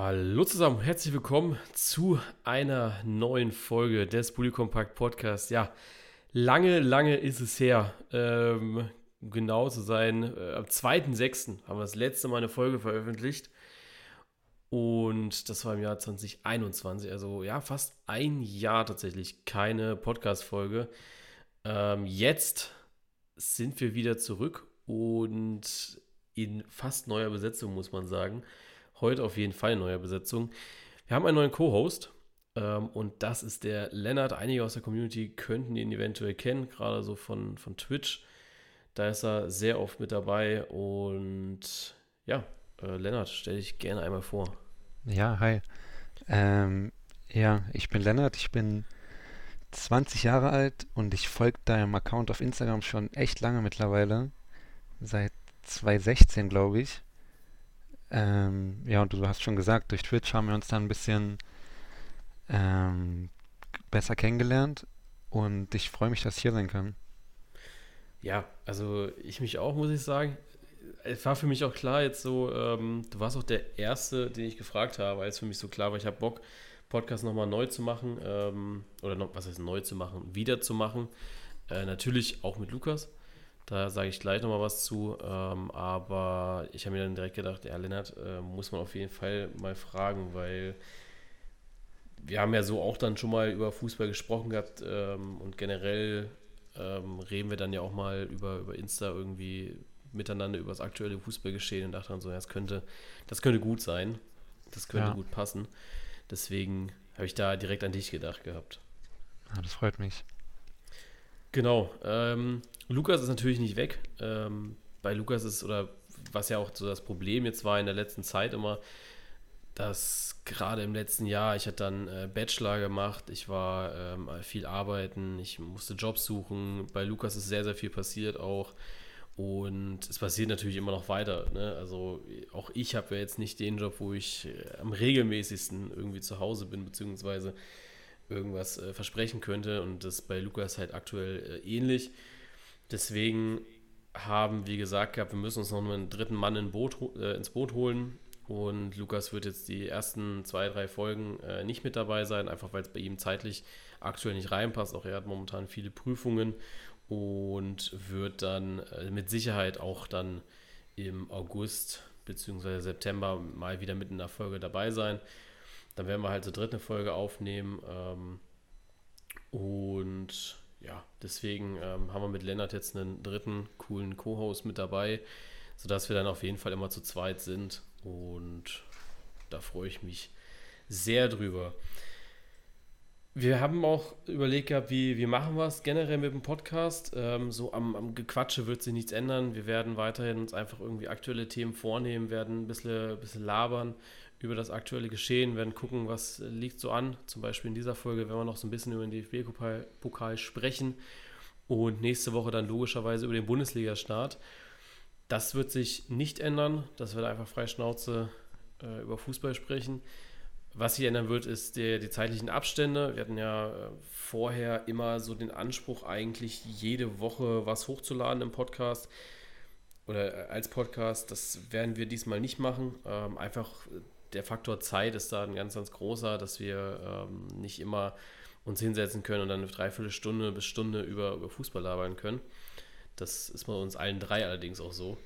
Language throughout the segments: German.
Hallo zusammen, herzlich willkommen zu einer neuen Folge des Bully Compact Podcast. Ja, lange, lange ist es her, ähm, genau zu sein. Äh, am 2.6. haben wir das letzte Mal eine Folge veröffentlicht. Und das war im Jahr 2021, also ja, fast ein Jahr tatsächlich keine Podcast-Folge. Ähm, jetzt sind wir wieder zurück und in fast neuer Besetzung, muss man sagen. Heute auf jeden Fall in neuer Besetzung. Wir haben einen neuen Co-Host ähm, und das ist der Lennart. Einige aus der Community könnten ihn eventuell kennen, gerade so von, von Twitch. Da ist er sehr oft mit dabei und ja, äh, Lennart, stell dich gerne einmal vor. Ja, hi. Ähm, ja, ich bin Lennart, ich bin 20 Jahre alt und ich folge deinem Account auf Instagram schon echt lange mittlerweile. Seit 2016, glaube ich. Ähm, ja, und du hast schon gesagt, durch Twitch haben wir uns dann ein bisschen ähm, besser kennengelernt und ich freue mich, dass ich hier sein kann. Ja, also ich mich auch, muss ich sagen. Es war für mich auch klar, jetzt so, ähm, du warst auch der Erste, den ich gefragt habe, als für mich so klar war, ich habe Bock, Podcast nochmal neu zu machen, ähm, oder noch, was heißt neu zu machen, wieder zu machen. Äh, natürlich auch mit Lukas. Da sage ich gleich nochmal was zu. Ähm, aber ich habe mir dann direkt gedacht, ja, Lennart, äh, muss man auf jeden Fall mal fragen, weil wir haben ja so auch dann schon mal über Fußball gesprochen gehabt ähm, und generell ähm, reden wir dann ja auch mal über, über Insta irgendwie miteinander über das aktuelle Fußballgeschehen und dachte dann so, ja, das könnte, das könnte gut sein. Das könnte ja. gut passen. Deswegen habe ich da direkt an dich gedacht gehabt. Ja, das freut mich. Genau. Ähm, Lukas ist natürlich nicht weg. Ähm, bei Lukas ist, oder was ja auch so das Problem jetzt war in der letzten Zeit immer, dass gerade im letzten Jahr, ich hatte dann äh, Bachelor gemacht, ich war ähm, viel arbeiten, ich musste Jobs suchen. Bei Lukas ist sehr, sehr viel passiert auch. Und es passiert natürlich immer noch weiter. Ne? Also auch ich habe ja jetzt nicht den Job, wo ich äh, am regelmäßigsten irgendwie zu Hause bin, beziehungsweise irgendwas äh, versprechen könnte. Und das bei Lukas halt aktuell äh, ähnlich. Deswegen haben wir gesagt gehabt, wir müssen uns noch einen dritten Mann in Boot, äh, ins Boot holen. Und Lukas wird jetzt die ersten zwei, drei Folgen äh, nicht mit dabei sein, einfach weil es bei ihm zeitlich aktuell nicht reinpasst. Auch er hat momentan viele Prüfungen und wird dann äh, mit Sicherheit auch dann im August bzw. September mal wieder mitten in der Folge dabei sein. Dann werden wir halt zur dritten Folge aufnehmen. Ähm, und ja, deswegen ähm, haben wir mit Lennart jetzt einen dritten coolen Co-Host mit dabei, sodass wir dann auf jeden Fall immer zu zweit sind. Und da freue ich mich sehr drüber. Wir haben auch überlegt gehabt, wie, wie machen wir es generell mit dem Podcast. Ähm, so am, am Gequatsche wird sich nichts ändern. Wir werden weiterhin uns einfach irgendwie aktuelle Themen vornehmen, werden ein bisschen, ein bisschen labern über das aktuelle Geschehen, werden gucken, was liegt so an. Zum Beispiel in dieser Folge werden wir noch so ein bisschen über den DFB-Pokal sprechen und nächste Woche dann logischerweise über den Bundesliga-Start. Das wird sich nicht ändern, dass wir da einfach frei Schnauze äh, über Fußball sprechen. Was sich ändern wird, ist der, die zeitlichen Abstände. Wir hatten ja äh, vorher immer so den Anspruch, eigentlich jede Woche was hochzuladen im Podcast oder äh, als Podcast. Das werden wir diesmal nicht machen. Ähm, einfach der Faktor Zeit ist da ein ganz, ganz großer, dass wir ähm, nicht immer uns hinsetzen können und dann eine Dreiviertelstunde bis Stunde über, über Fußball labern können. Das ist bei uns allen drei allerdings auch so.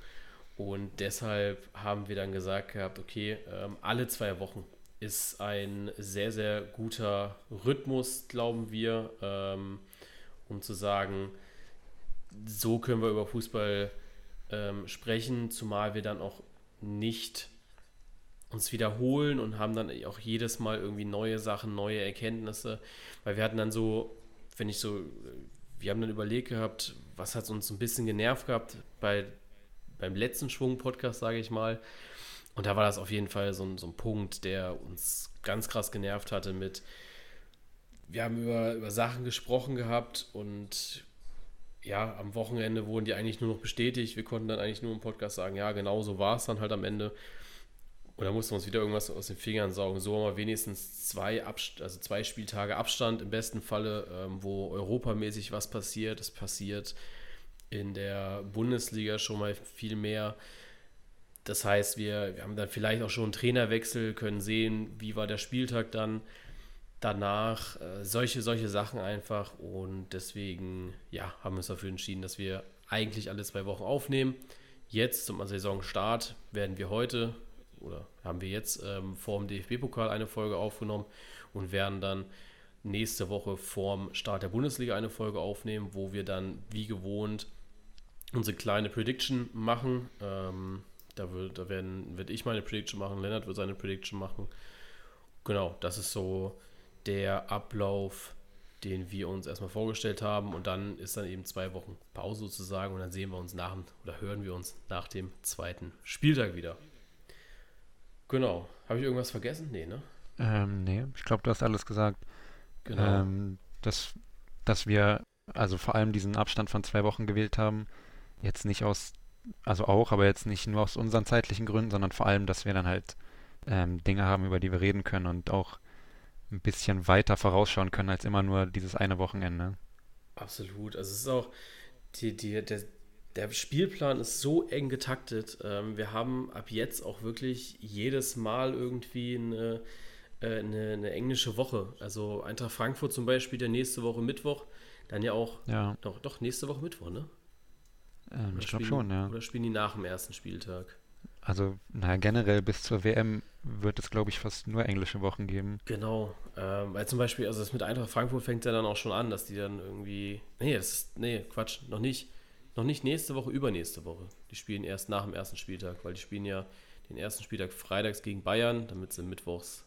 Und deshalb haben wir dann gesagt gehabt, okay, ähm, alle zwei Wochen ist ein sehr, sehr guter Rhythmus, glauben wir, ähm, um zu sagen, so können wir über Fußball ähm, sprechen, zumal wir dann auch nicht uns wiederholen und haben dann auch jedes Mal irgendwie neue Sachen, neue Erkenntnisse, weil wir hatten dann so, wenn ich so, wir haben dann überlegt gehabt, was hat uns ein bisschen genervt gehabt bei, beim letzten Schwung-Podcast, sage ich mal. Und da war das auf jeden Fall so ein, so ein Punkt, der uns ganz krass genervt hatte mit, wir haben über, über Sachen gesprochen gehabt und ja, am Wochenende wurden die eigentlich nur noch bestätigt. Wir konnten dann eigentlich nur im Podcast sagen, ja, genau so war es dann halt am Ende. Da mussten wir uns wieder irgendwas aus den Fingern saugen. So haben wir wenigstens zwei, Abst also zwei Spieltage Abstand, im besten Falle, ähm, wo europamäßig was passiert. Es passiert in der Bundesliga schon mal viel mehr. das heißt, wir, wir haben dann vielleicht auch schon einen Trainerwechsel, können sehen, wie war der Spieltag dann danach, äh, solche, solche Sachen einfach. Und deswegen, ja, haben wir uns dafür entschieden, dass wir eigentlich alle zwei Wochen aufnehmen. Jetzt zum Saisonstart werden wir heute oder haben wir jetzt ähm, vor dem DFB-Pokal eine Folge aufgenommen und werden dann nächste Woche vorm Start der Bundesliga eine Folge aufnehmen, wo wir dann wie gewohnt unsere kleine Prediction machen. Ähm, da wird, da werden, wird ich meine Prediction machen, Lennart wird seine Prediction machen. Genau, das ist so der Ablauf, den wir uns erstmal vorgestellt haben. Und dann ist dann eben zwei Wochen Pause sozusagen und dann sehen wir uns nach oder hören wir uns nach dem zweiten Spieltag wieder. Genau. Habe ich irgendwas vergessen? Nee, ne? Ähm, nee, ich glaube, du hast alles gesagt. Genau. Ähm, dass, dass wir also vor allem diesen Abstand von zwei Wochen gewählt haben. Jetzt nicht aus, also auch, aber jetzt nicht nur aus unseren zeitlichen Gründen, sondern vor allem, dass wir dann halt ähm, Dinge haben, über die wir reden können und auch ein bisschen weiter vorausschauen können als immer nur dieses eine Wochenende. Absolut. Also es ist auch, die, die, der, der Spielplan ist so eng getaktet. Ähm, wir haben ab jetzt auch wirklich jedes Mal irgendwie eine, äh, eine, eine, englische Woche. Also Eintracht Frankfurt zum Beispiel, der nächste Woche Mittwoch. Dann ja auch, ja. Doch, doch, nächste Woche Mittwoch, ne? Ähm, ich glaube schon, ja. Oder spielen die nach dem ersten Spieltag? Also, naja, generell bis zur WM wird es, glaube ich, fast nur englische Wochen geben. Genau. Ähm, weil zum Beispiel, also das mit Eintracht Frankfurt fängt ja dann auch schon an, dass die dann irgendwie. Nee, das ist. Nee, Quatsch, noch nicht. Noch nicht nächste Woche, übernächste Woche. Die spielen erst nach dem ersten Spieltag, weil die spielen ja den ersten Spieltag freitags gegen Bayern, damit sie mittwochs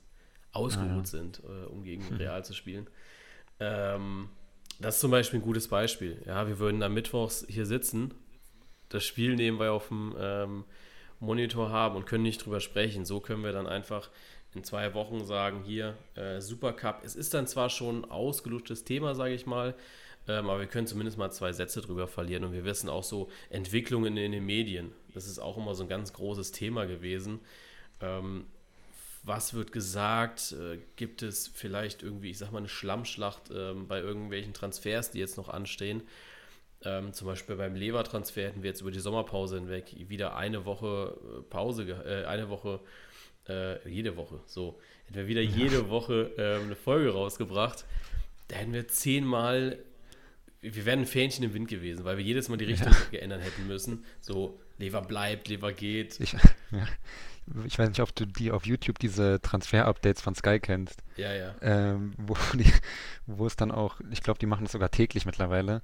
ausgeruht ah, ja. sind, äh, um gegen. Real zu spielen. Ähm, das ist zum Beispiel ein gutes Beispiel. Ja, wir würden am Mittwochs hier sitzen, das Spiel nebenbei auf dem ähm, Monitor haben und können nicht drüber sprechen. So können wir dann einfach in zwei Wochen sagen, hier, äh, Supercup. Es ist dann zwar schon ausgelutschtes Thema, sage ich mal, ähm, aber wir können zumindest mal zwei Sätze drüber verlieren. Und wir wissen auch so Entwicklungen in den Medien. Das ist auch immer so ein ganz großes Thema gewesen. Ähm, was wird gesagt? Äh, gibt es vielleicht irgendwie, ich sag mal, eine Schlammschlacht ähm, bei irgendwelchen Transfers, die jetzt noch anstehen? Ähm, zum Beispiel beim Lever-Transfer hätten wir jetzt über die Sommerpause hinweg wieder eine Woche äh, Pause, äh, eine Woche, äh, jede Woche, so, hätten wir wieder jede Woche äh, eine Folge rausgebracht. Da hätten wir zehnmal, wir wären ein Fähnchen im Wind gewesen, weil wir jedes Mal die Richtung ja. geändert hätten müssen. So, Lever bleibt, Lever geht. Ich, ja. ich weiß nicht, ob du die auf YouTube diese Transfer-Updates von Sky kennst. Ja, ja. Ähm, wo, die, wo es dann auch, ich glaube, die machen das sogar täglich mittlerweile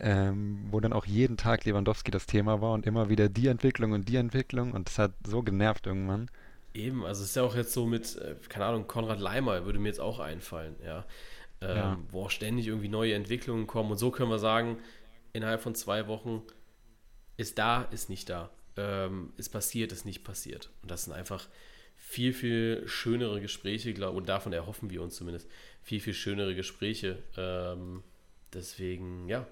ähm, wo dann auch jeden Tag Lewandowski das Thema war und immer wieder die Entwicklung und die Entwicklung und das hat so genervt irgendwann. Eben, also es ist ja auch jetzt so mit, äh, keine Ahnung, Konrad Leimer würde mir jetzt auch einfallen, ja. Ähm, ja. Wo auch ständig irgendwie neue Entwicklungen kommen und so können wir sagen, innerhalb von zwei Wochen ist da, ist nicht da. Ähm, ist passiert, ist nicht passiert. Und das sind einfach viel, viel schönere Gespräche, glaub, und davon erhoffen wir uns zumindest, viel, viel schönere Gespräche. Ähm, deswegen, ja,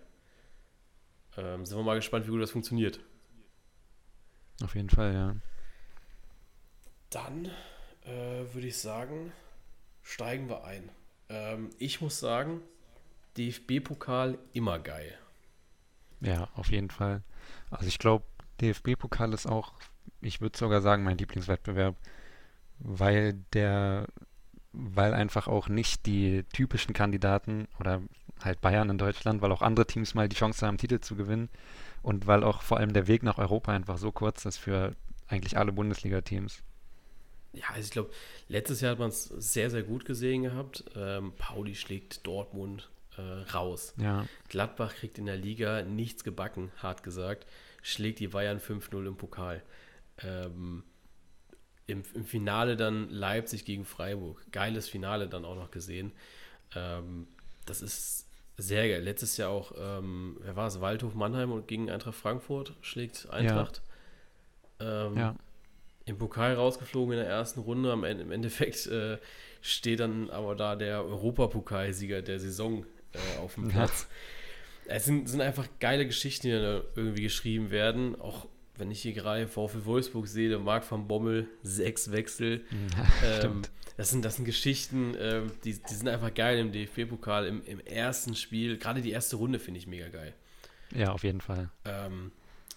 ähm, sind wir mal gespannt, wie gut das funktioniert. Auf jeden Fall, ja. Dann äh, würde ich sagen, steigen wir ein. Ähm, ich muss sagen, DFB-Pokal immer geil. Ja, auf jeden Fall. Also ich glaube, DFB-Pokal ist auch, ich würde sogar sagen, mein Lieblingswettbewerb, weil der, weil einfach auch nicht die typischen Kandidaten oder halt Bayern in Deutschland, weil auch andere Teams mal die Chance haben, Titel zu gewinnen und weil auch vor allem der Weg nach Europa einfach so kurz ist für eigentlich alle Bundesliga-Teams. Ja, also ich glaube, letztes Jahr hat man es sehr, sehr gut gesehen gehabt. Ähm, Pauli schlägt Dortmund äh, raus. Ja. Gladbach kriegt in der Liga nichts gebacken, hart gesagt. Schlägt die Bayern 5-0 im Pokal. Ähm, im, im, Finale dann Leipzig gegen Freiburg. Geiles Finale dann auch noch gesehen. Ähm, das ist sehr geil. Letztes Jahr auch, ähm, wer war es? Waldhof Mannheim und gegen Eintracht Frankfurt schlägt Eintracht. Ja. Ähm, ja. Im Pokal rausgeflogen in der ersten Runde. Am Ende, Im Endeffekt äh, steht dann aber da der Europapokalsieger der Saison äh, auf dem Platz. Ja. Es sind, sind einfach geile Geschichten, die da irgendwie geschrieben werden. Auch wenn ich hier gerade VfL Wolfsburg sehe, Marc van Bommel, sechs Wechsel. Ja, ähm, das, sind, das sind Geschichten, äh, die, die sind einfach geil im DFB-Pokal, im, im ersten Spiel. Gerade die erste Runde finde ich mega geil. Ja, auf jeden Fall. Ähm,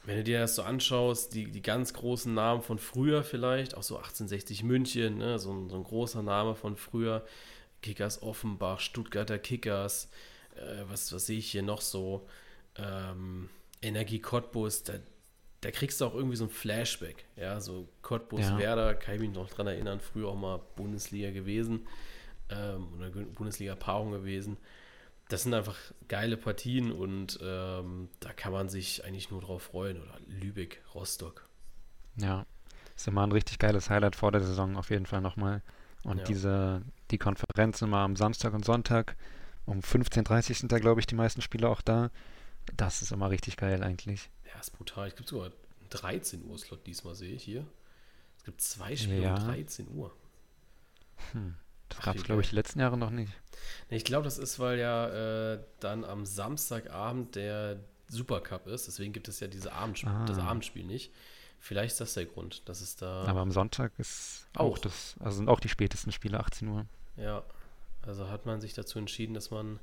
wenn du dir das so anschaust, die, die ganz großen Namen von früher vielleicht, auch so 1860 München, ne, so, ein, so ein großer Name von früher, Kickers Offenbach, Stuttgarter Kickers, äh, was, was sehe ich hier noch so, ähm, Energie Cottbus, da, da kriegst du auch irgendwie so ein Flashback, ja, so Cottbus, ja. Werder, kann ich mich noch dran erinnern, früher auch mal Bundesliga gewesen ähm, oder Bundesliga-Paarung gewesen das sind einfach geile Partien und ähm, da kann man sich eigentlich nur drauf freuen. Oder Lübeck, Rostock. Ja, ist immer ein richtig geiles Highlight vor der Saison auf jeden Fall nochmal. Und ja. diese, die Konferenz immer am Samstag und Sonntag um 15.30 Uhr sind da, glaube ich, die meisten Spiele auch da. Das ist immer richtig geil eigentlich. Ja, ist brutal. Es gibt sogar 13 Uhr Slot diesmal, sehe ich hier. Es gibt zwei Spiele ja. um 13 Uhr. Hm. Das gab es, glaube ich, die letzten Jahre noch nicht. Ich glaube, das ist, weil ja äh, dann am Samstagabend der Supercup ist. Deswegen gibt es ja diese Abendspiel, ah. das Abendspiel nicht. Vielleicht ist das der Grund, dass es da. Aber am Sonntag ist auch, auch das, also sind auch die spätesten Spiele 18 Uhr. Ja, also hat man sich dazu entschieden, dass man.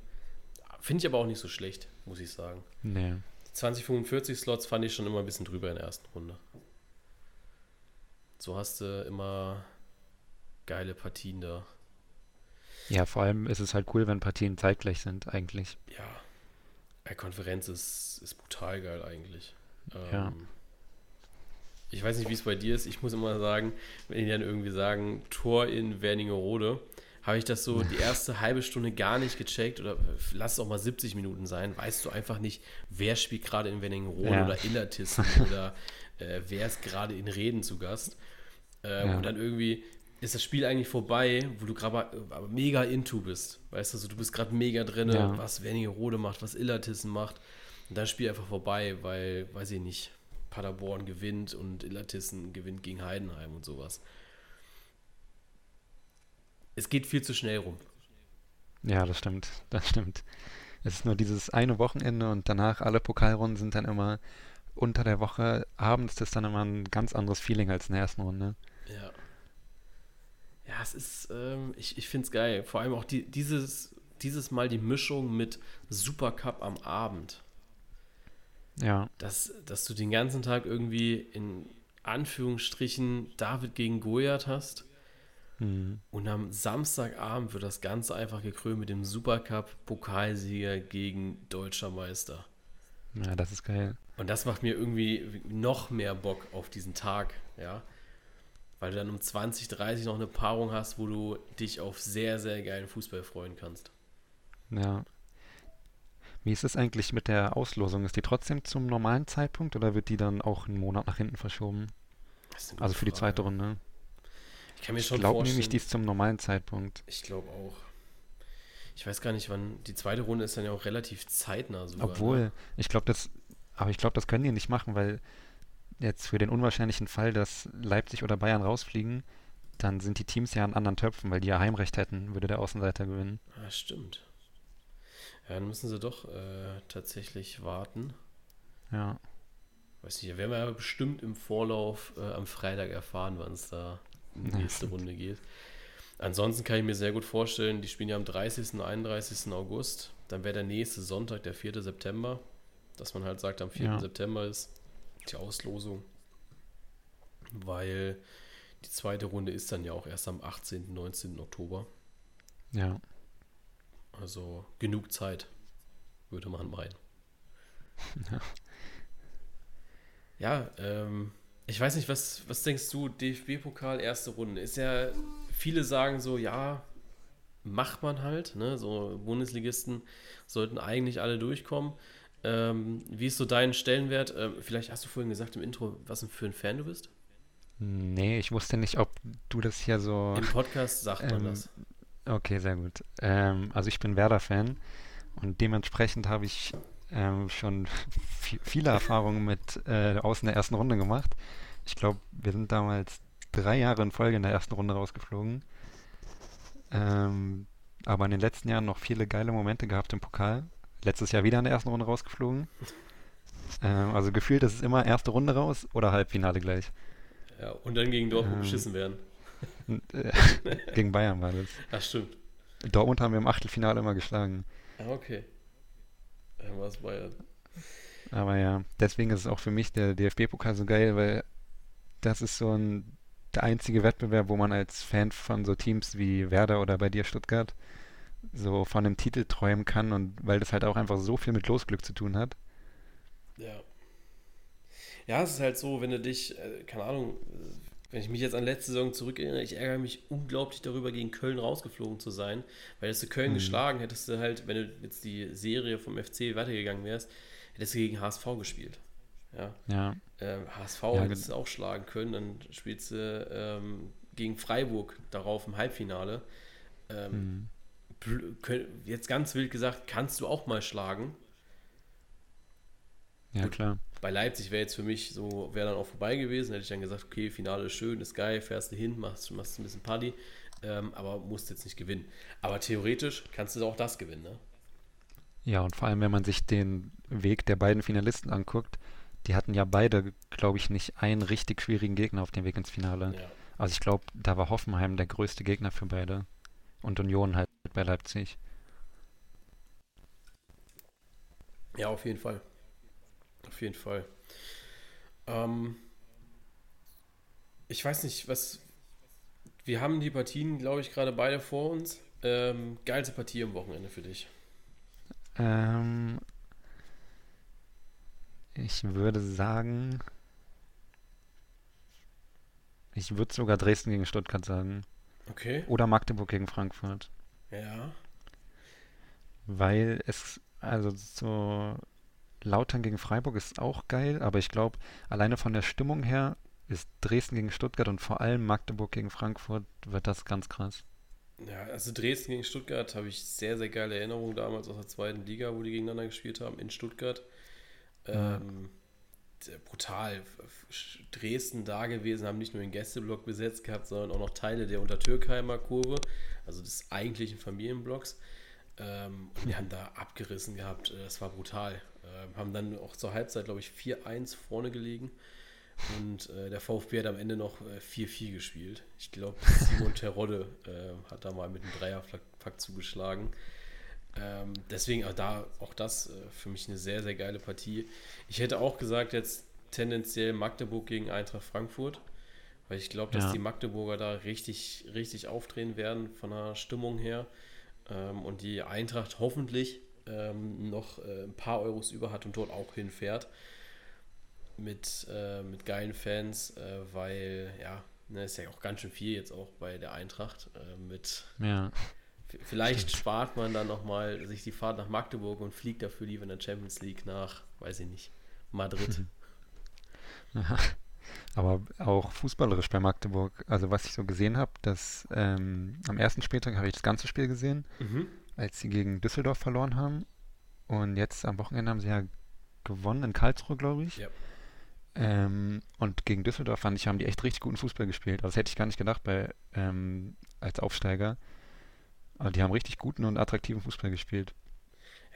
Finde ich aber auch nicht so schlecht, muss ich sagen. Nee. Die 2045 Slots fand ich schon immer ein bisschen drüber in der ersten Runde. So hast du immer geile Partien da. Ja, vor allem ist es halt cool, wenn Partien zeitgleich sind, eigentlich. Ja. Die Konferenz ist, ist brutal geil eigentlich. ja. Ähm, ich weiß nicht, wie es bei dir ist. Ich muss immer sagen, wenn die dann irgendwie sagen, Tor in Wernigerode, habe ich das so die erste halbe Stunde gar nicht gecheckt oder lass es auch mal 70 Minuten sein, weißt du einfach nicht, wer spielt gerade in Wernigerode ja. oder Illertissen oder äh, wer ist gerade in Reden zu Gast. Äh, ja. Und dann irgendwie ist das Spiel eigentlich vorbei, wo du gerade mega into bist. Weißt du, also du bist gerade mega drin, ja. was Wernigerode macht, was Illertissen macht. Und dann Spiel einfach vorbei, weil, weiß ich nicht, Paderborn gewinnt und Illertissen gewinnt gegen Heidenheim und sowas. Es geht viel zu schnell rum. Ja, das stimmt. Das stimmt. Es ist nur dieses eine Wochenende und danach alle Pokalrunden sind dann immer unter der Woche. Abends ist dann immer ein ganz anderes Feeling als in der ersten Runde. Ja. Ja, es ist, ähm, ich, ich finde es geil. Vor allem auch die, dieses, dieses Mal die Mischung mit Supercup am Abend. Ja. Dass, dass du den ganzen Tag irgendwie in Anführungsstrichen David gegen Goliath hast. Mhm. Und am Samstagabend wird das Ganze einfach gekrönt mit dem Supercup Pokalsieger gegen Deutscher Meister. Ja, das ist geil. Und das macht mir irgendwie noch mehr Bock auf diesen Tag, ja weil du dann um 20, 30 noch eine Paarung hast, wo du dich auf sehr, sehr geilen Fußball freuen kannst. Ja. Wie ist es eigentlich mit der Auslosung? Ist die trotzdem zum normalen Zeitpunkt oder wird die dann auch einen Monat nach hinten verschoben? Also für die zweite Runde. Ich kann mir ich schon glaube nämlich, die ist zum normalen Zeitpunkt. Ich glaube auch. Ich weiß gar nicht, wann. Die zweite Runde ist dann ja auch relativ zeitnah sogar. Obwohl, ne? ich glaube, das. Aber ich glaube, das können die nicht machen, weil jetzt für den unwahrscheinlichen Fall, dass Leipzig oder Bayern rausfliegen, dann sind die Teams ja an anderen Töpfen, weil die ja Heimrecht hätten, würde der Außenseiter gewinnen. Ah, stimmt. Ja, dann müssen sie doch äh, tatsächlich warten. Ja. Weiß nicht, werden wir ja bestimmt im Vorlauf äh, am Freitag erfahren, wann es da in die nächste Runde geht. Ansonsten kann ich mir sehr gut vorstellen, die spielen ja am 30. und 31. August. Dann wäre der nächste Sonntag, der 4. September. Dass man halt sagt, am 4. Ja. September ist die Auslosung, weil die zweite Runde ist dann ja auch erst am 18., 19. Oktober. Ja. Also genug Zeit, würde man meinen. Ja, ja ähm, ich weiß nicht, was, was denkst du, DFB-Pokal, erste Runde? Ist ja, viele sagen so, ja, macht man halt, ne? So Bundesligisten sollten eigentlich alle durchkommen. Ähm, wie ist so dein Stellenwert? Ähm, vielleicht hast du vorhin gesagt im Intro, was für ein Fan du bist? Nee, ich wusste nicht, ob du das hier so. Im Podcast sagt man ähm, das. Okay, sehr gut. Ähm, also ich bin Werder-Fan und dementsprechend habe ich ähm, schon viele Erfahrungen mit äh, Außen der ersten Runde gemacht. Ich glaube, wir sind damals drei Jahre in Folge in der ersten Runde rausgeflogen. Ähm, aber in den letzten Jahren noch viele geile Momente gehabt im Pokal letztes Jahr wieder in der ersten Runde rausgeflogen. Ähm, also gefühlt ist es immer erste Runde raus oder Halbfinale gleich. Ja, und dann gegen Dortmund ähm, beschissen werden. Äh, gegen Bayern war das. Ach, stimmt. Dortmund haben wir im Achtelfinale immer geschlagen. Ah, okay. Dann war es Bayern. Aber ja, deswegen ist es auch für mich der DFB-Pokal so geil, weil das ist so ein der einzige Wettbewerb, wo man als Fan von so Teams wie Werder oder bei dir Stuttgart so von einem Titel träumen kann und weil das halt auch einfach so viel mit Losglück zu tun hat. Ja. Ja, es ist halt so, wenn du dich, äh, keine Ahnung, wenn ich mich jetzt an letzte Saison zurückerinnere, ich ärgere mich unglaublich darüber, gegen Köln rausgeflogen zu sein, weil hättest du Köln mhm. geschlagen, hättest du halt, wenn du jetzt die Serie vom FC weitergegangen wärst, hättest du gegen HSV gespielt. Ja. ja. Ähm, HSV ja, hättest du auch schlagen können, dann spielst du ähm, gegen Freiburg darauf im Halbfinale. Ähm, mhm. Jetzt ganz wild gesagt, kannst du auch mal schlagen. Ja, Gut, klar. Bei Leipzig wäre jetzt für mich so, wäre dann auch vorbei gewesen. Hätte ich dann gesagt, okay, Finale ist schön, ist geil, fährst du hin, machst, machst ein bisschen Party, ähm, aber musst jetzt nicht gewinnen. Aber theoretisch kannst du auch das gewinnen, ne? Ja, und vor allem, wenn man sich den Weg der beiden Finalisten anguckt, die hatten ja beide, glaube ich, nicht einen richtig schwierigen Gegner auf dem Weg ins Finale. Ja. Also ich glaube, da war Hoffenheim der größte Gegner für beide. Und Union halt bei Leipzig. Ja, auf jeden Fall. Auf jeden Fall. Ähm, ich weiß nicht, was. Wir haben die Partien, glaube ich, gerade beide vor uns. Ähm, geilste Partie am Wochenende für dich? Ähm, ich würde sagen. Ich würde sogar Dresden gegen Stuttgart sagen. Okay. Oder Magdeburg gegen Frankfurt. Ja. Weil es, also so Lautern gegen Freiburg ist auch geil, aber ich glaube, alleine von der Stimmung her ist Dresden gegen Stuttgart und vor allem Magdeburg gegen Frankfurt wird das ganz krass. Ja, also Dresden gegen Stuttgart habe ich sehr, sehr geile Erinnerungen damals aus der zweiten Liga, wo die gegeneinander gespielt haben, in Stuttgart. Ähm, brutal. Dresden da gewesen, haben nicht nur den Gästeblock besetzt gehabt, sondern auch noch Teile der Untertürkheimer Kurve, also des eigentlichen Familienblocks. Ähm, und die haben da abgerissen gehabt. Äh, das war brutal. Ähm, haben dann auch zur Halbzeit, glaube ich, 4-1 vorne gelegen. Und äh, der VfB hat am Ende noch 4-4 äh, gespielt. Ich glaube, Simon Terodde äh, hat da mal mit einem Dreierpack zugeschlagen. Ähm, deswegen auch da auch das äh, für mich eine sehr, sehr geile Partie. Ich hätte auch gesagt, jetzt tendenziell Magdeburg gegen Eintracht Frankfurt, weil ich glaube, dass ja. die Magdeburger da richtig, richtig aufdrehen werden von der Stimmung her. Ähm, und die Eintracht hoffentlich ähm, noch äh, ein paar Euros über hat und dort auch hinfährt. Mit, äh, mit geilen Fans, äh, weil ja, ne, ist ja auch ganz schön viel jetzt auch bei der Eintracht äh, mit ja. Vielleicht Stimmt. spart man dann nochmal sich die Fahrt nach Magdeburg und fliegt dafür lieber in der Champions League nach, weiß ich nicht, Madrid. Aber auch fußballerisch bei Magdeburg. Also was ich so gesehen habe, dass ähm, am ersten Spieltag habe ich das ganze Spiel gesehen, mhm. als sie gegen Düsseldorf verloren haben. Und jetzt am Wochenende haben sie ja gewonnen in Karlsruhe, glaube ich. Ja. Ähm, und gegen Düsseldorf fand ich, haben die echt richtig guten Fußball gespielt. Also das hätte ich gar nicht gedacht bei ähm, als Aufsteiger. Aber die haben richtig guten und attraktiven Fußball gespielt.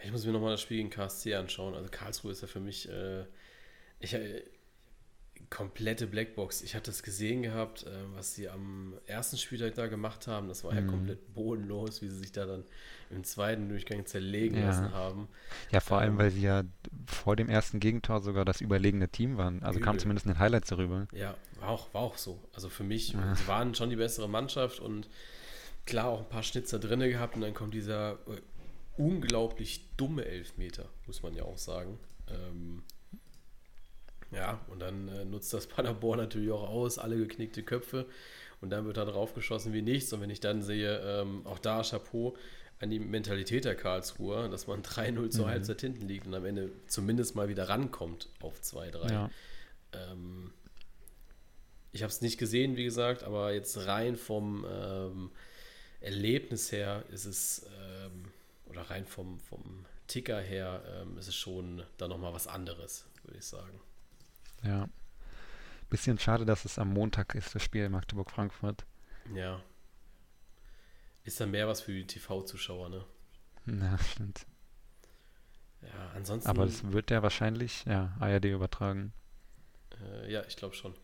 Ich muss mir nochmal das Spiel gegen KSC anschauen. Also Karlsruhe ist ja für mich äh, ich, äh, komplette Blackbox. Ich hatte es gesehen gehabt, äh, was sie am ersten Spieltag da gemacht haben. Das war mhm. ja komplett bodenlos, wie sie sich da dann im zweiten Durchgang zerlegen ja. lassen haben. Ja, vor ähm, allem, weil sie ja vor dem ersten Gegentor sogar das überlegene Team waren. Also übel. kam zumindest in den Highlights darüber. Ja, war auch, war auch so. Also für mich, ja. sie waren schon die bessere Mannschaft und klar auch ein paar Schnitzer drin gehabt und dann kommt dieser äh, unglaublich dumme Elfmeter, muss man ja auch sagen. Ähm, ja, und dann äh, nutzt das Paderborn natürlich auch aus, alle geknickte Köpfe und dann wird da drauf geschossen wie nichts. Und wenn ich dann sehe, ähm, auch da Chapeau an die Mentalität der Karlsruher, dass man 3-0 zur mhm. Halbzeit hinten liegt und am Ende zumindest mal wieder rankommt auf 2-3. Ja. Ähm, ich habe es nicht gesehen, wie gesagt, aber jetzt rein vom ähm, Erlebnis her ist es, ähm, oder rein vom, vom Ticker her, ähm, ist es schon da nochmal was anderes, würde ich sagen. Ja. Bisschen schade, dass es am Montag ist, das Spiel Magdeburg-Frankfurt. Ja. Ist dann mehr was für die TV-Zuschauer, ne? Na, stimmt. Ja, ansonsten. Aber es wird ja wahrscheinlich, ja, ARD übertragen. Äh, ja, ich glaube schon.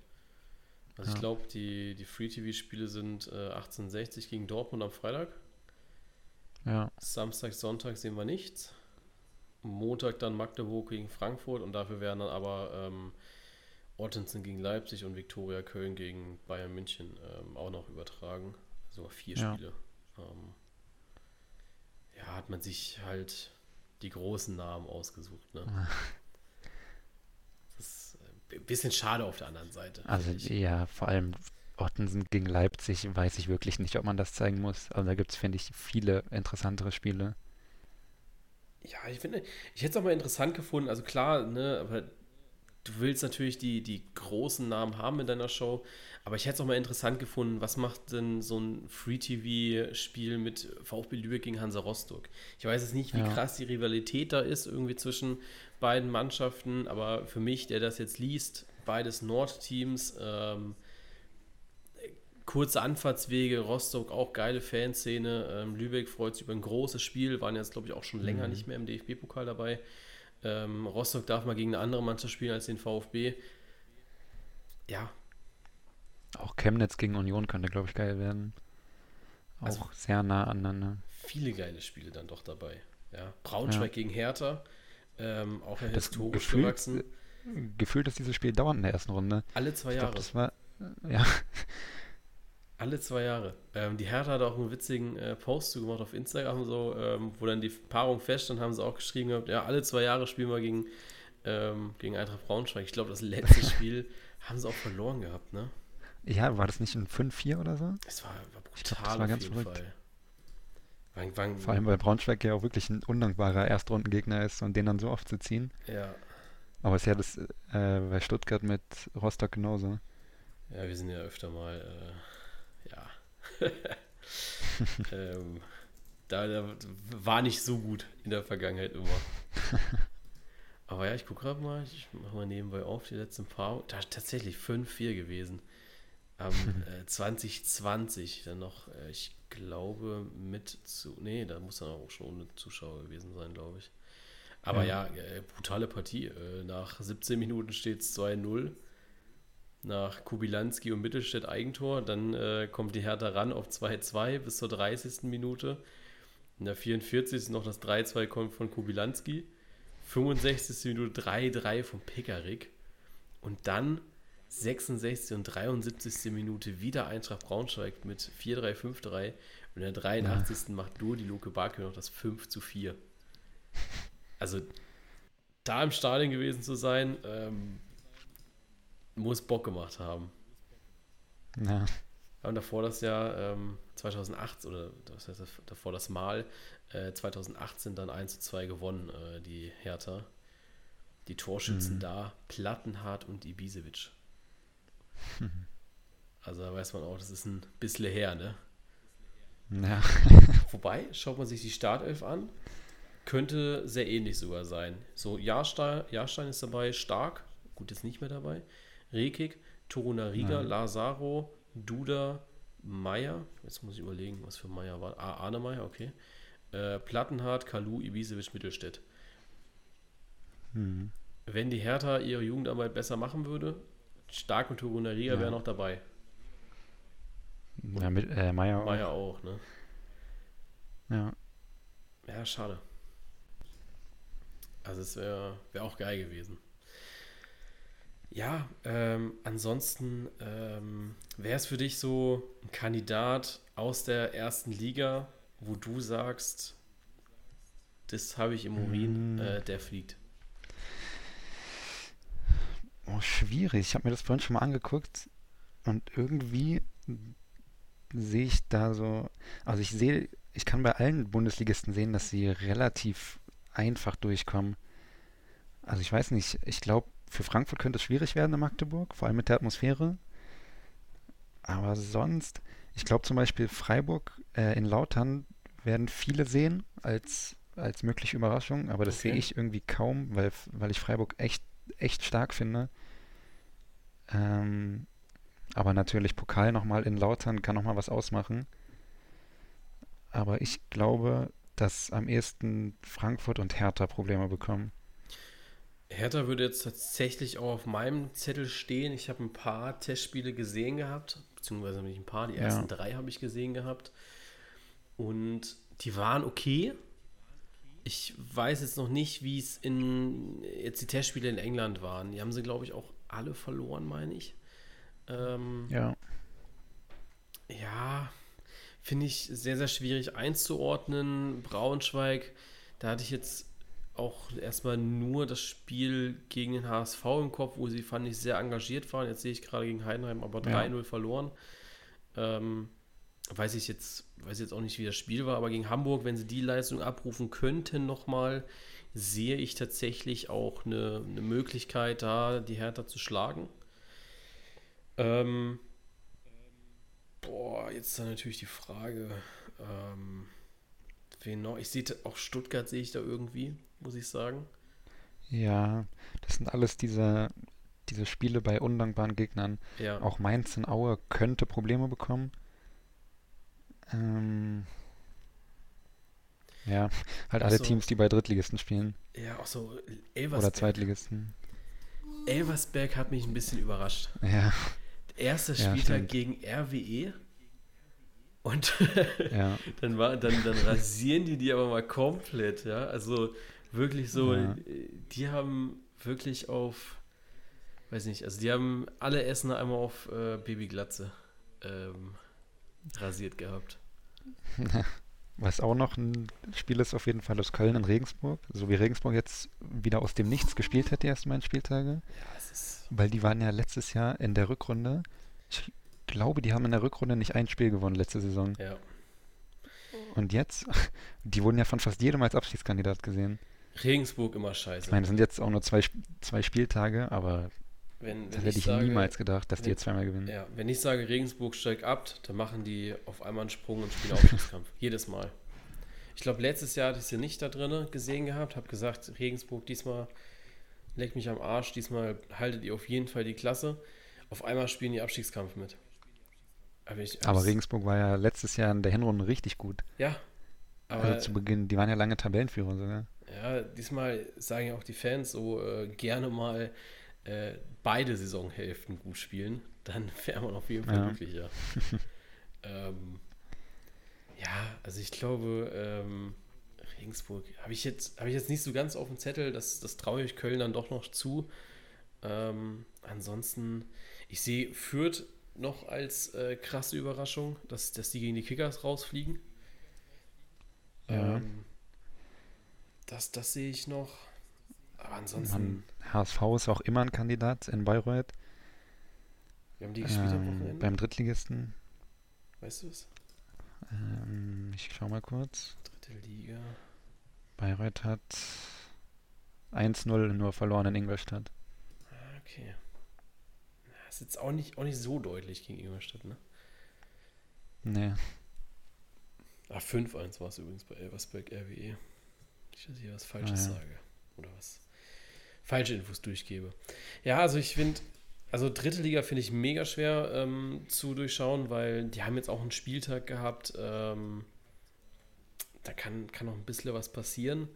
Also ja. ich glaube, die, die Free-TV-Spiele sind äh, 1860 gegen Dortmund am Freitag. Ja. Samstag, Sonntag sehen wir nichts. Montag dann Magdeburg gegen Frankfurt und dafür werden dann aber ähm, Ottensen gegen Leipzig und Viktoria Köln gegen Bayern München ähm, auch noch übertragen. Sogar vier ja. Spiele. Ähm, ja, hat man sich halt die großen Namen ausgesucht. Ne? Ein bisschen schade auf der anderen Seite. Also ja, vor allem Ottensen gegen Leipzig weiß ich wirklich nicht, ob man das zeigen muss. Also da gibt es, finde ich, viele interessantere Spiele. Ja, ich finde, ich hätte es auch mal interessant gefunden. Also klar, ne, aber du willst natürlich die, die großen Namen haben in deiner Show, aber ich hätte es auch mal interessant gefunden, was macht denn so ein Free-TV-Spiel mit VfB Lübeck gegen Hansa Rostock? Ich weiß jetzt nicht, wie ja. krass die Rivalität da ist, irgendwie zwischen beiden Mannschaften, aber für mich, der das jetzt liest, beides Nordteams, ähm, kurze Anfahrtswege, Rostock auch geile Fanszene, ähm, Lübeck freut sich über ein großes Spiel, waren jetzt, glaube ich, auch schon länger mhm. nicht mehr im DFB-Pokal dabei. Ähm, Rostock darf mal gegen eine andere Mannschaft spielen als den VfB. Ja. Auch Chemnitz gegen Union könnte, glaube ich, geil werden. Auch also sehr nah aneinander. Viele geile Spiele dann doch dabei. Ja. Braunschweig ja. gegen Hertha. Ähm, auch das historisch gefühlt, gewachsen. Gefühlt ist dieses Spiel dauernd in der ersten Runde. Alle zwei Jahre. Glaub, das war, ja. Alle zwei Jahre. Ähm, die Hertha hat auch einen witzigen äh, Post zu gemacht auf Instagram, so, ähm, wo dann die Paarung feststand, haben sie auch geschrieben gehabt, ja, alle zwei Jahre spielen wir gegen, ähm, gegen Eintracht Braunschweig. Ich glaube, das letzte Spiel haben sie auch verloren gehabt, ne? Ja, war das nicht ein 5-4 oder so? Es war, war brutal glaub, das war ganz verrückt. Wann, wann, Vor allem, weil Braunschweig ja auch wirklich ein undankbarer Erstrundengegner ist und den dann so oft zu ziehen. Ja. Aber es ist ja das äh, bei Stuttgart mit Rostock genauso. Ja, wir sind ja öfter mal äh, ähm, da, da, war nicht so gut in der Vergangenheit immer. Aber ja, ich gucke gerade mal, ich mache mal nebenbei auf die letzten paar. Da ist tatsächlich 5-4 gewesen. Am äh, 2020 dann noch, äh, ich glaube, mit zu. Nee, da muss dann auch schon ohne Zuschauer gewesen sein, glaube ich. Aber ja, ja äh, brutale Partie. Äh, nach 17 Minuten steht es 2-0 nach Kubilanski und Mittelstädt Eigentor. Dann äh, kommt die Hertha ran auf 2-2 bis zur 30. Minute. In der 44. ist noch das 3-2 kommt von Kubilanski. 65. Minute 3-3 von Pekarik. Und dann 66. und 73. Minute wieder Eintracht Braunschweig mit 4-3, 5-3. Und in der 83. Ja. macht nur die Luke Barke noch das 5 zu 4. Also da im Stadion gewesen zu sein, ähm, muss Bock gemacht haben. Ja. Und davor das Jahr ähm, 2008, oder das heißt davor das Mal, äh, 2018 dann 1 zu 2 gewonnen, äh, die Hertha. Die Torschützen mhm. da, Plattenhardt und Ibisevic. Mhm. Also da weiß man auch, das ist ein bisschen her, ne? Ja. Wobei, schaut man sich die Startelf an, könnte sehr ähnlich sogar sein. So, Jahrstein, Jahrstein ist dabei, stark, gut, ist nicht mehr dabei. Rekik, Torunariga, Nein. Lazaro, Duda, Meier. Jetzt muss ich überlegen, was für Meier war. Ah, Arne Meier, okay. Äh, Plattenhardt, Kalu, Ibisevic, Mittelstädt. Mhm. Wenn die Hertha ihre Jugendarbeit besser machen würde, Stark und Torunariga ja. wären noch dabei. Ja, mit äh, Meier auch. Meier auch, ne? Ja. Ja, schade. Also es wäre wär auch geil gewesen. Ja, ähm, ansonsten ähm, wäre es für dich so ein Kandidat aus der ersten Liga, wo du sagst, das habe ich im Urin, mm. äh, der fliegt. Oh, schwierig. Ich habe mir das vorhin schon mal angeguckt und irgendwie sehe ich da so, also ich sehe, ich kann bei allen Bundesligisten sehen, dass sie relativ einfach durchkommen. Also ich weiß nicht, ich glaube, für Frankfurt könnte es schwierig werden in Magdeburg, vor allem mit der Atmosphäre. Aber sonst, ich glaube zum Beispiel Freiburg äh, in Lautern werden viele sehen als, als mögliche Überraschung, aber das okay. sehe ich irgendwie kaum, weil, weil ich Freiburg echt, echt stark finde. Ähm, aber natürlich Pokal nochmal in Lautern kann nochmal was ausmachen. Aber ich glaube, dass am ehesten Frankfurt und Hertha Probleme bekommen. Hertha würde jetzt tatsächlich auch auf meinem Zettel stehen. Ich habe ein paar Testspiele gesehen gehabt, beziehungsweise nicht ein paar, die ersten ja. drei habe ich gesehen gehabt. Und die waren okay. Ich weiß jetzt noch nicht, wie es in jetzt die Testspiele in England waren. Die haben sie, glaube ich, auch alle verloren, meine ich. Ähm, Ja. ja, finde ich sehr, sehr schwierig einzuordnen. Braunschweig, da hatte ich jetzt auch erstmal nur das Spiel gegen den HSV im Kopf, wo sie, fand ich, sehr engagiert waren. Jetzt sehe ich gerade gegen Heidenheim aber Ja. 3-0 verloren. Ähm, weiß ich jetzt, weiß jetzt auch nicht, wie das Spiel war, aber gegen Hamburg, wenn sie die Leistung abrufen könnten nochmal, sehe ich tatsächlich auch eine, eine Möglichkeit, da die Hertha zu schlagen. Ähm, boah, jetzt dann natürlich die Frage, ähm, wen noch? Ich sehe auch Stuttgart sehe ich da irgendwie, muss ich sagen. Ja, das sind alles diese, diese Spiele bei undankbaren Gegnern. Ja, Auch Mainz in Aue könnte Probleme bekommen. Ähm, ja, halt alle so. Teams, die bei Drittligisten spielen. ja, auch so Oder Elversberg. Zweitligisten. Elversberg hat mich ein bisschen überrascht. Ja, Erster Ja, Spieltag stimmt. gegen RWE und ja, dann, war, dann, dann rasieren die die aber mal komplett, ja. Also wirklich so, Ja. die haben wirklich auf, weiß nicht, also die haben alle Essener einmal auf äh, Babyglatze ähm, rasiert gehabt. Was auch noch ein Spiel ist, auf jeden Fall aus Köln in Regensburg. So wie Regensburg jetzt wieder aus dem Nichts gespielt hat, die ersten beiden Spieltage. Ja, es ist. Weil die waren ja letztes Jahr in der Rückrunde. Ich glaube, die haben in der Rückrunde nicht ein Spiel gewonnen letzte Saison. Ja. Und jetzt, die wurden ja von fast jedem als Abschiedskandidat gesehen. Regensburg immer scheiße. Ich meine, es sind jetzt auch nur zwei, zwei Spieltage, aber wenn, das wenn hätte ich sage, niemals gedacht, dass die wenn- jetzt zweimal gewinnen. Ja, wenn ich sage, Regensburg steigt ab, dann machen die auf einmal einen Sprung und spielen Aufstiegskampf. Jedes Mal. Ich glaube, letztes Jahr hatte ich sie nicht da drin gesehen gehabt, habe gesagt, Regensburg diesmal leckt mich am Arsch, diesmal haltet ihr auf jeden Fall die Klasse. Auf einmal spielen die Abstiegskampf mit. Aber, ich, Aber Regensburg war ja letztes Jahr in der Hinrunde richtig gut. Ja, aber Also zu Beginn, die waren ja lange Tabellenführer sogar. ja, diesmal sagen ja auch die Fans so äh, gerne mal äh, beide Saisonhälften gut spielen. Dann wäre man auf jeden Fall Ja. glücklicher. ähm, ja, also ich glaube, ähm, Regensburg habe ich, jetzt, hab ich jetzt nicht so ganz auf dem Zettel. Das, das traue ich Köln dann doch noch zu. Ähm, ansonsten, ich sehe Fürth noch als äh, krasse Überraschung, dass, dass die gegen die Kickers rausfliegen. Ja. Ähm, das, das sehe ich noch. Aber ansonsten, Man, HSV ist auch immer ein Kandidat in Bayreuth. wir haben die gespielt am Ähm, Wochenende. beim Drittligisten. weißt du es? Ähm, ich schau mal kurz. Dritte Liga. Bayreuth hat 1-0 nur verloren in Ingolstadt. Ah, okay. Ist jetzt auch nicht, auch nicht so deutlich gegen Ingolstadt, ne? Nee. Ah, 5-1 war es übrigens bei Elversberg RWE. Nicht, dass ich hier was Falsches Ah, ja. sage. Oder was falsche Infos durchgebe. Ja, also ich finde, also dritte Liga finde ich mega schwer ähm, zu durchschauen, weil die haben jetzt auch einen Spieltag gehabt. Ähm, da kann, kann noch ein bisschen was passieren.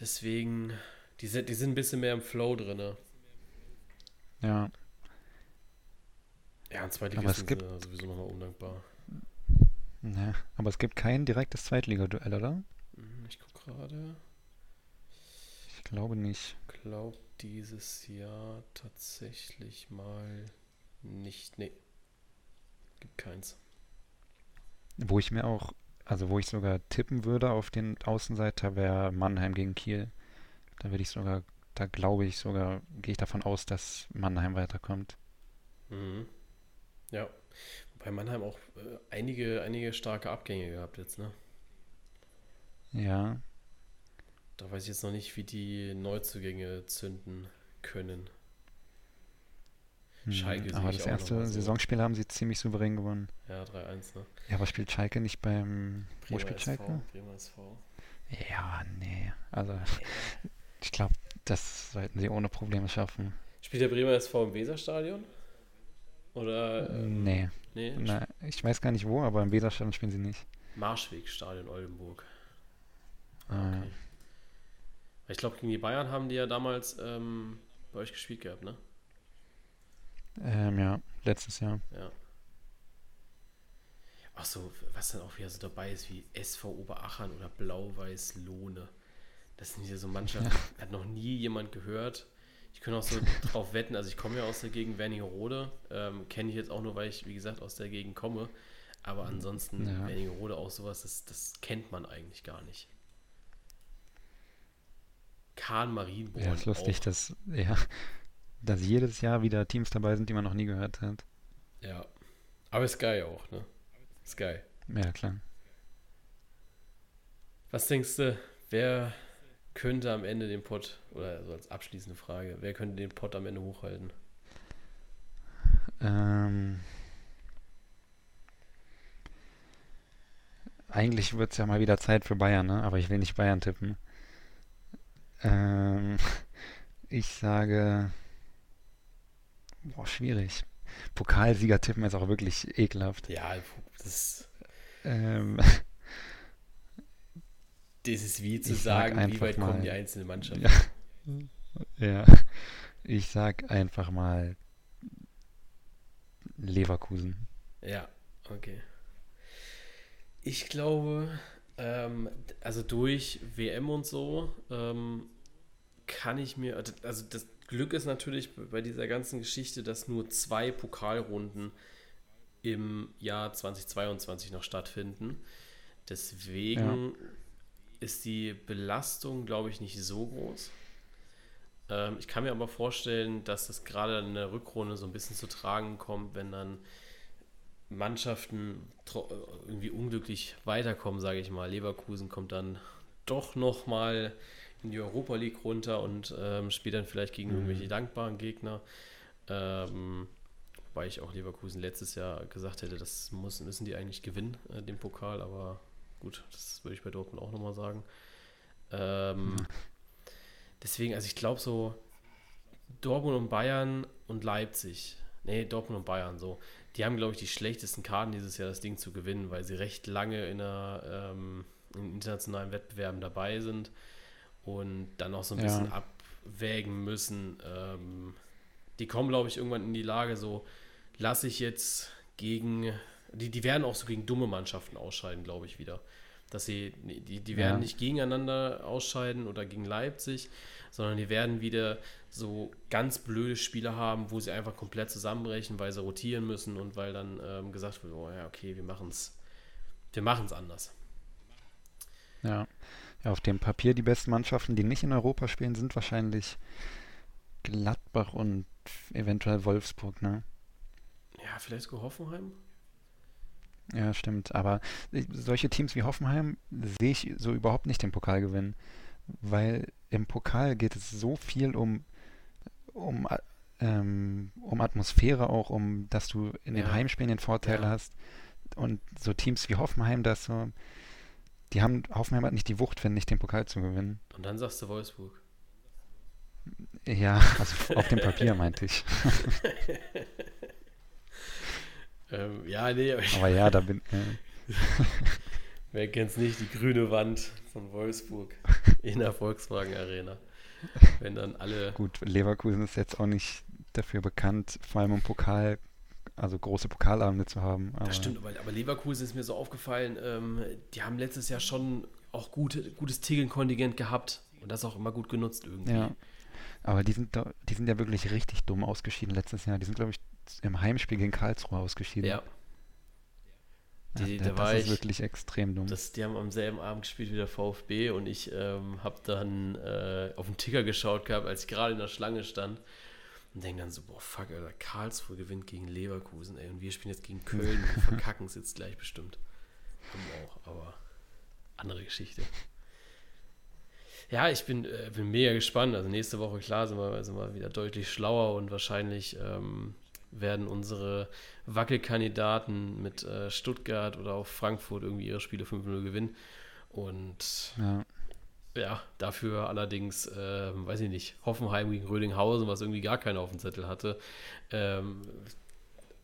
Deswegen, die sind, die sind ein bisschen mehr im Flow drin. Ja. Ja, und Aber Zweitligisten es gibt- sind sowieso nochmal undankbar. Nee. Aber es gibt kein direktes Zweitligaduell, oder? Hm, Ich gucke gerade. Ich glaube nicht. glaube dieses Jahr tatsächlich mal nicht. Nee. Gibt keins. Wo ich mir auch, also wo ich sogar tippen würde auf den Außenseiter, wäre Mannheim gegen Kiel. Da würde ich sogar, da glaube ich sogar, gehe ich davon aus, dass Mannheim weiterkommt. Mhm. Ja. Wobei Mannheim auch äh, einige, einige starke Abgänge gehabt jetzt, ne? Ja. Da weiß ich jetzt noch nicht, wie die Neuzugänge zünden können. Hm, Schalke aber das erste. Saisonspiel haben sie ziemlich souverän gewonnen. Ja, 3-1, ne? Ja, aber spielt Schalke nicht beim. Wo Bremer spielt SV. Schalke? Bremer SV. Ja, nee. Also, ich glaube, das sollten sie ohne Probleme schaffen. Spielt der Bremer SV im Weserstadion? Oder? ähm, nee. Nee, Na, ich weiß gar nicht wo, aber im Weserstadion spielen sie nicht. Marschwegstadion Oldenburg. Ah, Okay. Ich glaube, gegen die Bayern haben die ja damals ähm, bei euch gespielt gehabt, ne? ähm, ja, letztes Jahr. Ja. Ach so, was dann auch wieder so dabei ist, wie SV Oberachern oder Blau-Weiß Lohne. Das sind hier so Mannschaften, ja. hat noch nie jemand gehört. Ich könnte auch so drauf wetten, also ich komme ja aus der Gegend Wernigerode, ähm, kenne ich jetzt auch nur, weil ich, wie gesagt, aus der Gegend komme. Aber ansonsten, ja. Wernigerode auch sowas, das, das kennt man eigentlich gar nicht. Kahn Marienborn. Ja, ist lustig, dass, ja, dass jedes Jahr wieder Teams dabei sind, die man noch nie gehört hat. Ja. Aber ist geil auch, ne? Ist geil. Ja, klar. Was denkst du, wer könnte am Ende den Pott, oder so als abschließende Frage, wer könnte den Pott am Ende hochhalten? Ähm, eigentlich wird es ja mal wieder Zeit für Bayern, ne? aber ich will nicht Bayern tippen. Ähm, ich sage, boah, schwierig. Pokalsieger tippen ist auch wirklich ekelhaft. Ja, das, ähm, das ist wie zu sagen, wie weit mal, kommen die einzelnen Mannschaften. Ja, ja, ich sag einfach mal Leverkusen. Ja, okay. Ich glaube, ähm, also durch WM und so ähm, kann ich mir, also das Glück ist natürlich bei dieser ganzen Geschichte, dass nur zwei Pokalrunden im Jahr 2022 noch stattfinden. Deswegen ja. Ist die Belastung, glaube ich, nicht so groß. Ähm, ich kann mir aber vorstellen, dass das gerade in der Rückrunde so ein bisschen zu tragen kommt, wenn dann Mannschaften irgendwie unglücklich weiterkommen, sage ich mal. Leverkusen kommt dann doch noch mal in die Europa League runter und ähm, spielt dann vielleicht gegen mhm. irgendwelche dankbaren Gegner. Ähm, wobei ich auch Leverkusen letztes Jahr gesagt hätte, das muss, müssen die eigentlich gewinnen, äh, den Pokal, aber gut, das würde ich bei Dortmund auch nochmal sagen. Ähm, mhm. Deswegen, also ich glaube so, Dortmund und Bayern und Leipzig, nee, Dortmund und Bayern, so, die haben, glaube ich, die schlechtesten Karten dieses Jahr, das Ding zu gewinnen, weil sie recht lange in, einer, ähm, in internationalen Wettbewerben dabei sind und dann auch so ein ja. bisschen abwägen müssen. Ähm, die kommen, glaube ich, irgendwann in die Lage, so lasse ich jetzt gegen, die, die werden auch so gegen dumme Mannschaften ausscheiden, glaube ich, wieder. Dass sie, die, die werden ja. nicht gegeneinander ausscheiden oder gegen Leipzig, sondern die werden wieder so ganz blöde Spiele haben, wo sie einfach komplett zusammenbrechen, weil sie rotieren müssen und weil dann ähm, gesagt wird, oh ja, okay, wir machen es wir machen's anders. Ja. Ja, auf dem Papier die besten Mannschaften, die nicht in Europa spielen, sind wahrscheinlich Gladbach und eventuell Wolfsburg, ne? Ja, vielleicht sogar Hoffenheim. Ja, stimmt. Aber solche Teams wie Hoffenheim sehe ich so überhaupt nicht im Pokal gewinnen. Weil im Pokal geht es so viel um, um, ähm, um Atmosphäre auch, um dass du in den Heimspielen den Vorteil ja. hast. Und so Teams wie Hoffenheim, das so, die haben, Hoffenheim hat nicht die Wucht, wenn nicht den Pokal zu gewinnen. Und dann sagst du Wolfsburg. Ja, also auf dem Papier meinte ich. ähm, ja, nee. Aber, aber ja, da bin ich. Wer kennt es nicht, die grüne Wand von Wolfsburg in der Volkswagen Arena. Wenn dann alle. Gut, Leverkusen ist jetzt auch nicht dafür bekannt, vor allem im Pokal also große Pokalabende zu haben. Aber das stimmt, aber, aber, Leverkusen ist mir so aufgefallen, ähm, die haben letztes Jahr schon auch gute, gutes Tegeln-Kontingent gehabt und das auch immer gut genutzt irgendwie. Ja, aber die sind, die sind ja wirklich richtig dumm ausgeschieden letztes Jahr. Die sind, glaube ich, im Heimspiel gegen Karlsruhe ausgeschieden. Ja. Die, ja, da das ist ich, wirklich extrem dumm. Das, die haben am selben Abend gespielt wie der VfB und ich ähm, habe dann äh, auf den Ticker geschaut gehabt, als ich gerade in der Schlange stand und denke dann so, boah, fuck, Alter, Karlsruhe gewinnt gegen Leverkusen, ey, und wir spielen jetzt gegen Köln, wir verkacken es jetzt gleich bestimmt. Haben auch, aber andere Geschichte. Ja, ich bin, äh, bin mega gespannt. Also nächste Woche, klar, sind wir, sind wir wieder deutlich schlauer und wahrscheinlich ähm, werden unsere Wackelkandidaten mit äh, Stuttgart oder auch Frankfurt irgendwie ihre Spiele 5-0 gewinnen. Und ja. Ja, dafür allerdings, äh, weiß ich nicht, Hoffenheim gegen Rödinghausen, was irgendwie gar keiner auf dem Zettel hatte, ähm,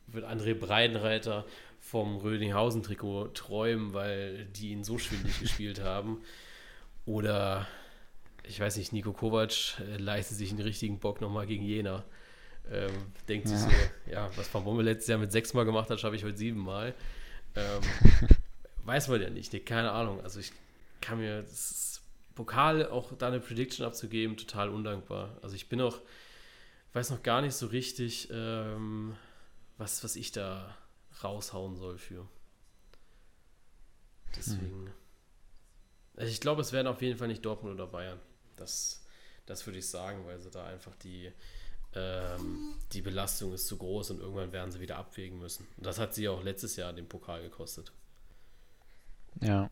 wird André Breitenreiter vom Rödinghausen-Trikot träumen, weil die ihn so schwindlig gespielt haben. Oder, ich weiß nicht, Nico Kovac äh, leistet sich einen richtigen Bock nochmal gegen Jena. Ähm, denkt ja. sich so, ja, was Van Bommel letztes Jahr mit sechsmal gemacht hat, schaffe ich heute siebenmal. Ähm, weiß man ja nicht, nee, keine Ahnung. Also ich kann mir das Pokal auch da eine Prediction abzugeben, total undankbar. Also ich bin auch, weiß noch gar nicht so richtig, ähm, was, was ich da raushauen soll für. Deswegen. Hm. Also ich glaube, es werden auf jeden Fall nicht Dortmund oder Bayern. Das, das würde ich sagen, weil sie da einfach die, ähm, die Belastung ist zu groß und irgendwann werden sie wieder abwägen müssen. Und das hat sie auch letztes Jahr den Pokal gekostet. Ja.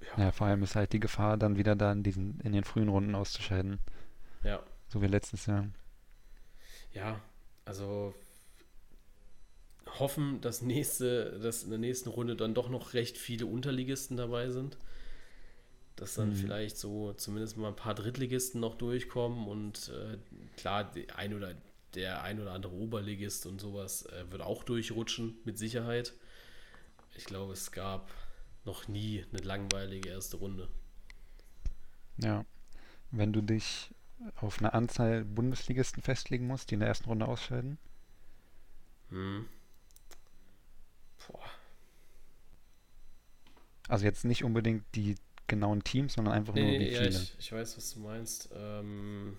ja. Ja, vor allem ist halt die Gefahr, dann wieder da in, diesen, in den frühen Runden auszuscheiden. Ja. So wie letztes Jahr. Ja, also hoffen, dass, nächste, dass in der nächsten Runde dann doch noch recht viele Unterligisten dabei sind. Dass dann mhm. vielleicht so zumindest mal ein paar Drittligisten noch durchkommen und äh, klar, ein oder, der ein oder andere Oberligist und sowas äh, wird auch durchrutschen, mit Sicherheit. Ich glaube, es gab noch nie eine langweilige erste Runde. Ja, wenn du dich auf eine Anzahl Bundesligisten festlegen musst, die in der ersten Runde ausscheiden? Hm. Boah. Also jetzt nicht unbedingt die genauen Teams, sondern einfach nee, nur wie ja, viele. Ich, ich, weiß, was du meinst. Ähm,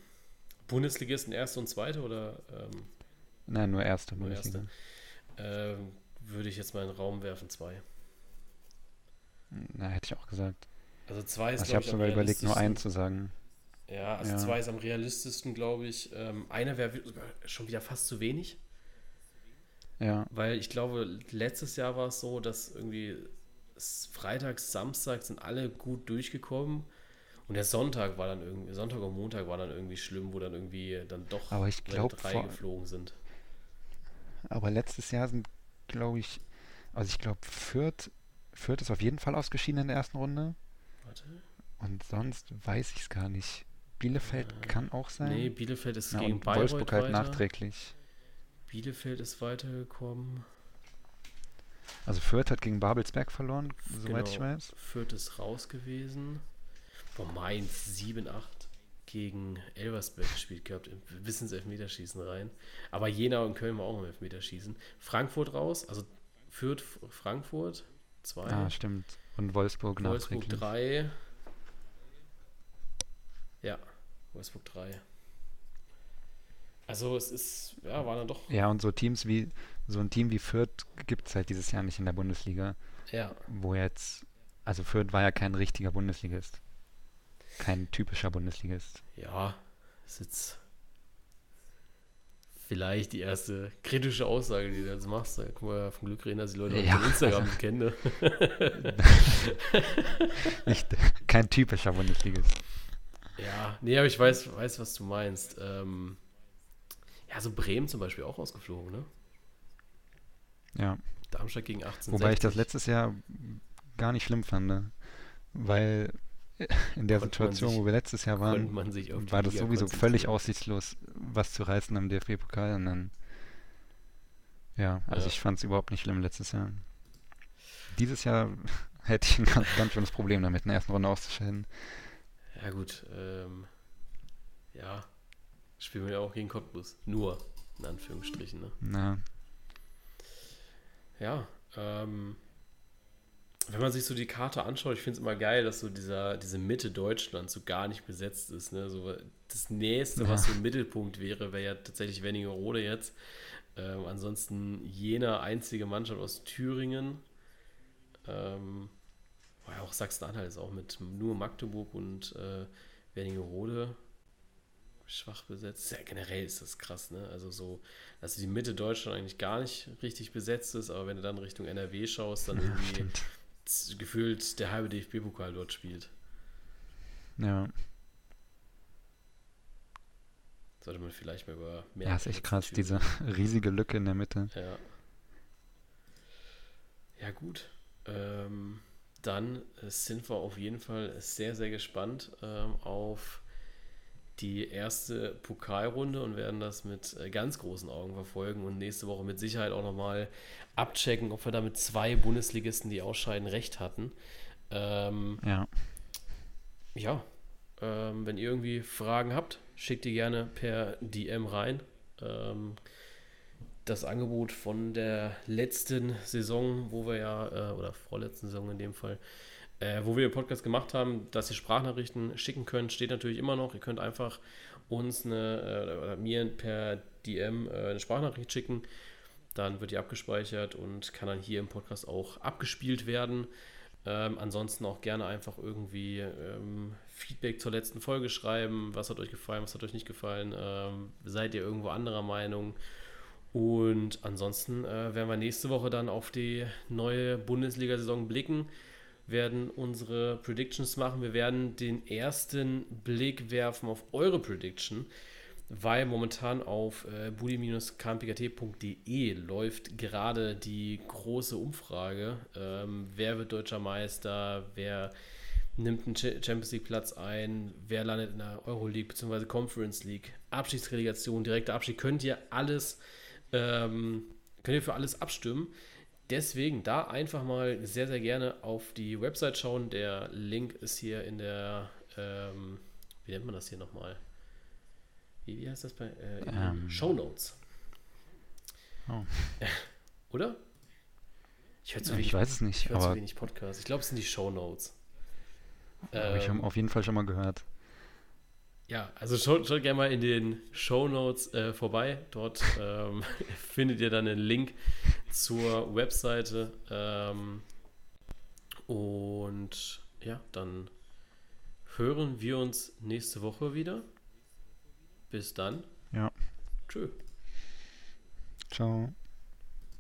Bundesligisten erste und zweite oder? Ähm, Nein, nur erste nur Erste. Ähm, würde ich jetzt mal in den Raum werfen, zwei. Na, hätte ich auch gesagt. Also zwei ist, also Ich habe sogar überlegt, nur einen zu sagen. Ja, also ja. zwei ist am realistischsten, glaube ich. Ähm, einer wäre schon wieder fast zu wenig. Ja. Weil ich glaube, letztes Jahr war es so, dass irgendwie Freitags, Samstag sind alle gut durchgekommen. Und der Sonntag war dann irgendwie, Sonntag und Montag war dann irgendwie schlimm, wo dann irgendwie dann doch aber ich glaub, drei vor, geflogen sind. Aber letztes Jahr sind, glaube ich, also ich glaube, Fürth, Fürth ist auf jeden Fall ausgeschieden in der ersten Runde. Warte. Und sonst weiß ich es gar nicht. Bielefeld äh, kann auch sein. Nee, Bielefeld ist ja, gegen Bayreuth Wolfsburg halt weiter. nachträglich. Bielefeld ist weitergekommen. Also Fürth hat gegen Babelsberg verloren, soweit genau. ich weiß. Fürth ist raus gewesen. Boah, Mainz 7-8 gegen Elversberg gespielt gehabt, im Wissenselfmeterschießen rein. Aber Jena und Köln war auch im Elfmeterschießen. Frankfurt raus, also Fürth, Frankfurt 2. Ah, stimmt. Und Wolfsburg Wolfsburg 3. Ja, Wolfsburg 3. Also es ist, ja, war dann doch. Ja, und so Teams wie, so ein Team wie Fürth gibt es halt dieses Jahr nicht in der Bundesliga. Ja. Wo jetzt, also Fürth war ja kein richtiger Bundesligist. Kein typischer Bundesligist. Ja, ist jetzt vielleicht die erste kritische Aussage, die du jetzt machst. Da können wir vom Glück reden, dass die Leute ja, auf Instagram also, kennen. Ne? nicht, kein typischer Bundesligist. Ja, nee, aber ich weiß, weiß was du meinst. Ähm, ja, so Bremen zum Beispiel auch ausgeflogen, ne? Ja. Darmstadt gegen 18. Wobei ich das letztes Jahr gar nicht schlimm fand, ne? weil in der Konnte Situation, sich, wo wir letztes Jahr waren, war das sowieso völlig aussichtslos, was zu reißen am DFB-Pokal. Und dann, ja, also ja. ich fand es überhaupt nicht schlimm letztes Jahr. Dieses Jahr hätte ich ein ganz, ganz schönes Problem damit, in der ersten Runde auszuscheiden. Ja, gut. Ähm, ja, spielen wir ja auch gegen Cottbus. Nur, in Anführungsstrichen. Ne? Na. Ja, ähm, wenn man sich so die Karte anschaut, ich finde es immer geil, dass so dieser, diese Mitte Deutschlands so gar nicht besetzt ist. Ne? So das nächste, ja. was so ein Mittelpunkt wäre, wäre ja tatsächlich Wernigerode jetzt. Ähm, ansonsten jener einzige Mannschaft aus Thüringen. Ähm, ja, auch Sachsen-Anhalt ist auch mit nur Magdeburg und äh, Wernigerode schwach besetzt. Ja, generell ist das krass, ne? Also so, dass die Mitte Deutschland eigentlich gar nicht richtig besetzt ist, aber wenn du dann Richtung NRW schaust, dann irgendwie ja, gefühlt der halbe DFB-Pokal dort spielt. Ja. Sollte man vielleicht mal über mehr. Ja, ist echt krass, diese riesige Lücke in der Mitte. Ja. Ja, gut. Ähm, dann sind wir auf jeden Fall sehr, sehr gespannt ähm, auf die erste Pokalrunde und werden das mit äh, ganz großen Augen verfolgen und nächste Woche mit Sicherheit auch nochmal abchecken, ob wir da mit zwei Bundesligisten, die ausscheiden, recht hatten. Ähm, ja. Ja. Ähm, wenn ihr irgendwie Fragen habt, schickt die gerne per DM rein. Ähm, das Angebot von der letzten Saison, wo wir ja, äh, oder vorletzten Saison in dem Fall, äh, wo wir Podcast gemacht haben, dass ihr Sprachnachrichten schicken könnt, steht natürlich immer noch. Ihr könnt einfach uns eine, äh, oder mir per DM äh, eine Sprachnachricht schicken. Dann wird die abgespeichert und kann dann hier im Podcast auch abgespielt werden. Ähm, ansonsten auch gerne einfach irgendwie ähm, Feedback zur letzten Folge schreiben. Was hat euch gefallen, was hat euch nicht gefallen? Ähm, seid ihr irgendwo anderer Meinung? Und ansonsten äh, werden wir nächste Woche dann auf die neue Bundesliga-Saison blicken, werden unsere Predictions machen. Wir werden den ersten Blick werfen auf eure Prediction, weil momentan auf äh, budi-kmpkt.de läuft gerade die große Umfrage. Ähm, wer wird deutscher Meister? Wer nimmt einen Champions League Platz ein? Wer landet in der Euroleague bzw. Conference League? Abschiedsrelegation, direkter Abschied. Könnt ihr alles ähm, könnt ihr für alles abstimmen. Deswegen da einfach mal sehr, sehr gerne auf die Website schauen. Der Link ist hier in der, ähm, wie nennt man das hier nochmal? Wie, wie heißt das bei äh, ähm. Show Notes? Oh. Oder? Ich, höre zu wenig, ich weiß es nicht. Ich höre zu wenig Podcast. Ich glaube, es sind die Show Notes. Ähm, ich habe auf jeden Fall schon mal gehört. Ja, also schaut, schaut gerne mal in den Show Notes äh, vorbei. Dort ähm, findet ihr dann einen Link zur Webseite. Ähm, und ja, dann hören wir uns nächste Woche wieder. Bis dann. Ja. Tschö. Ciao.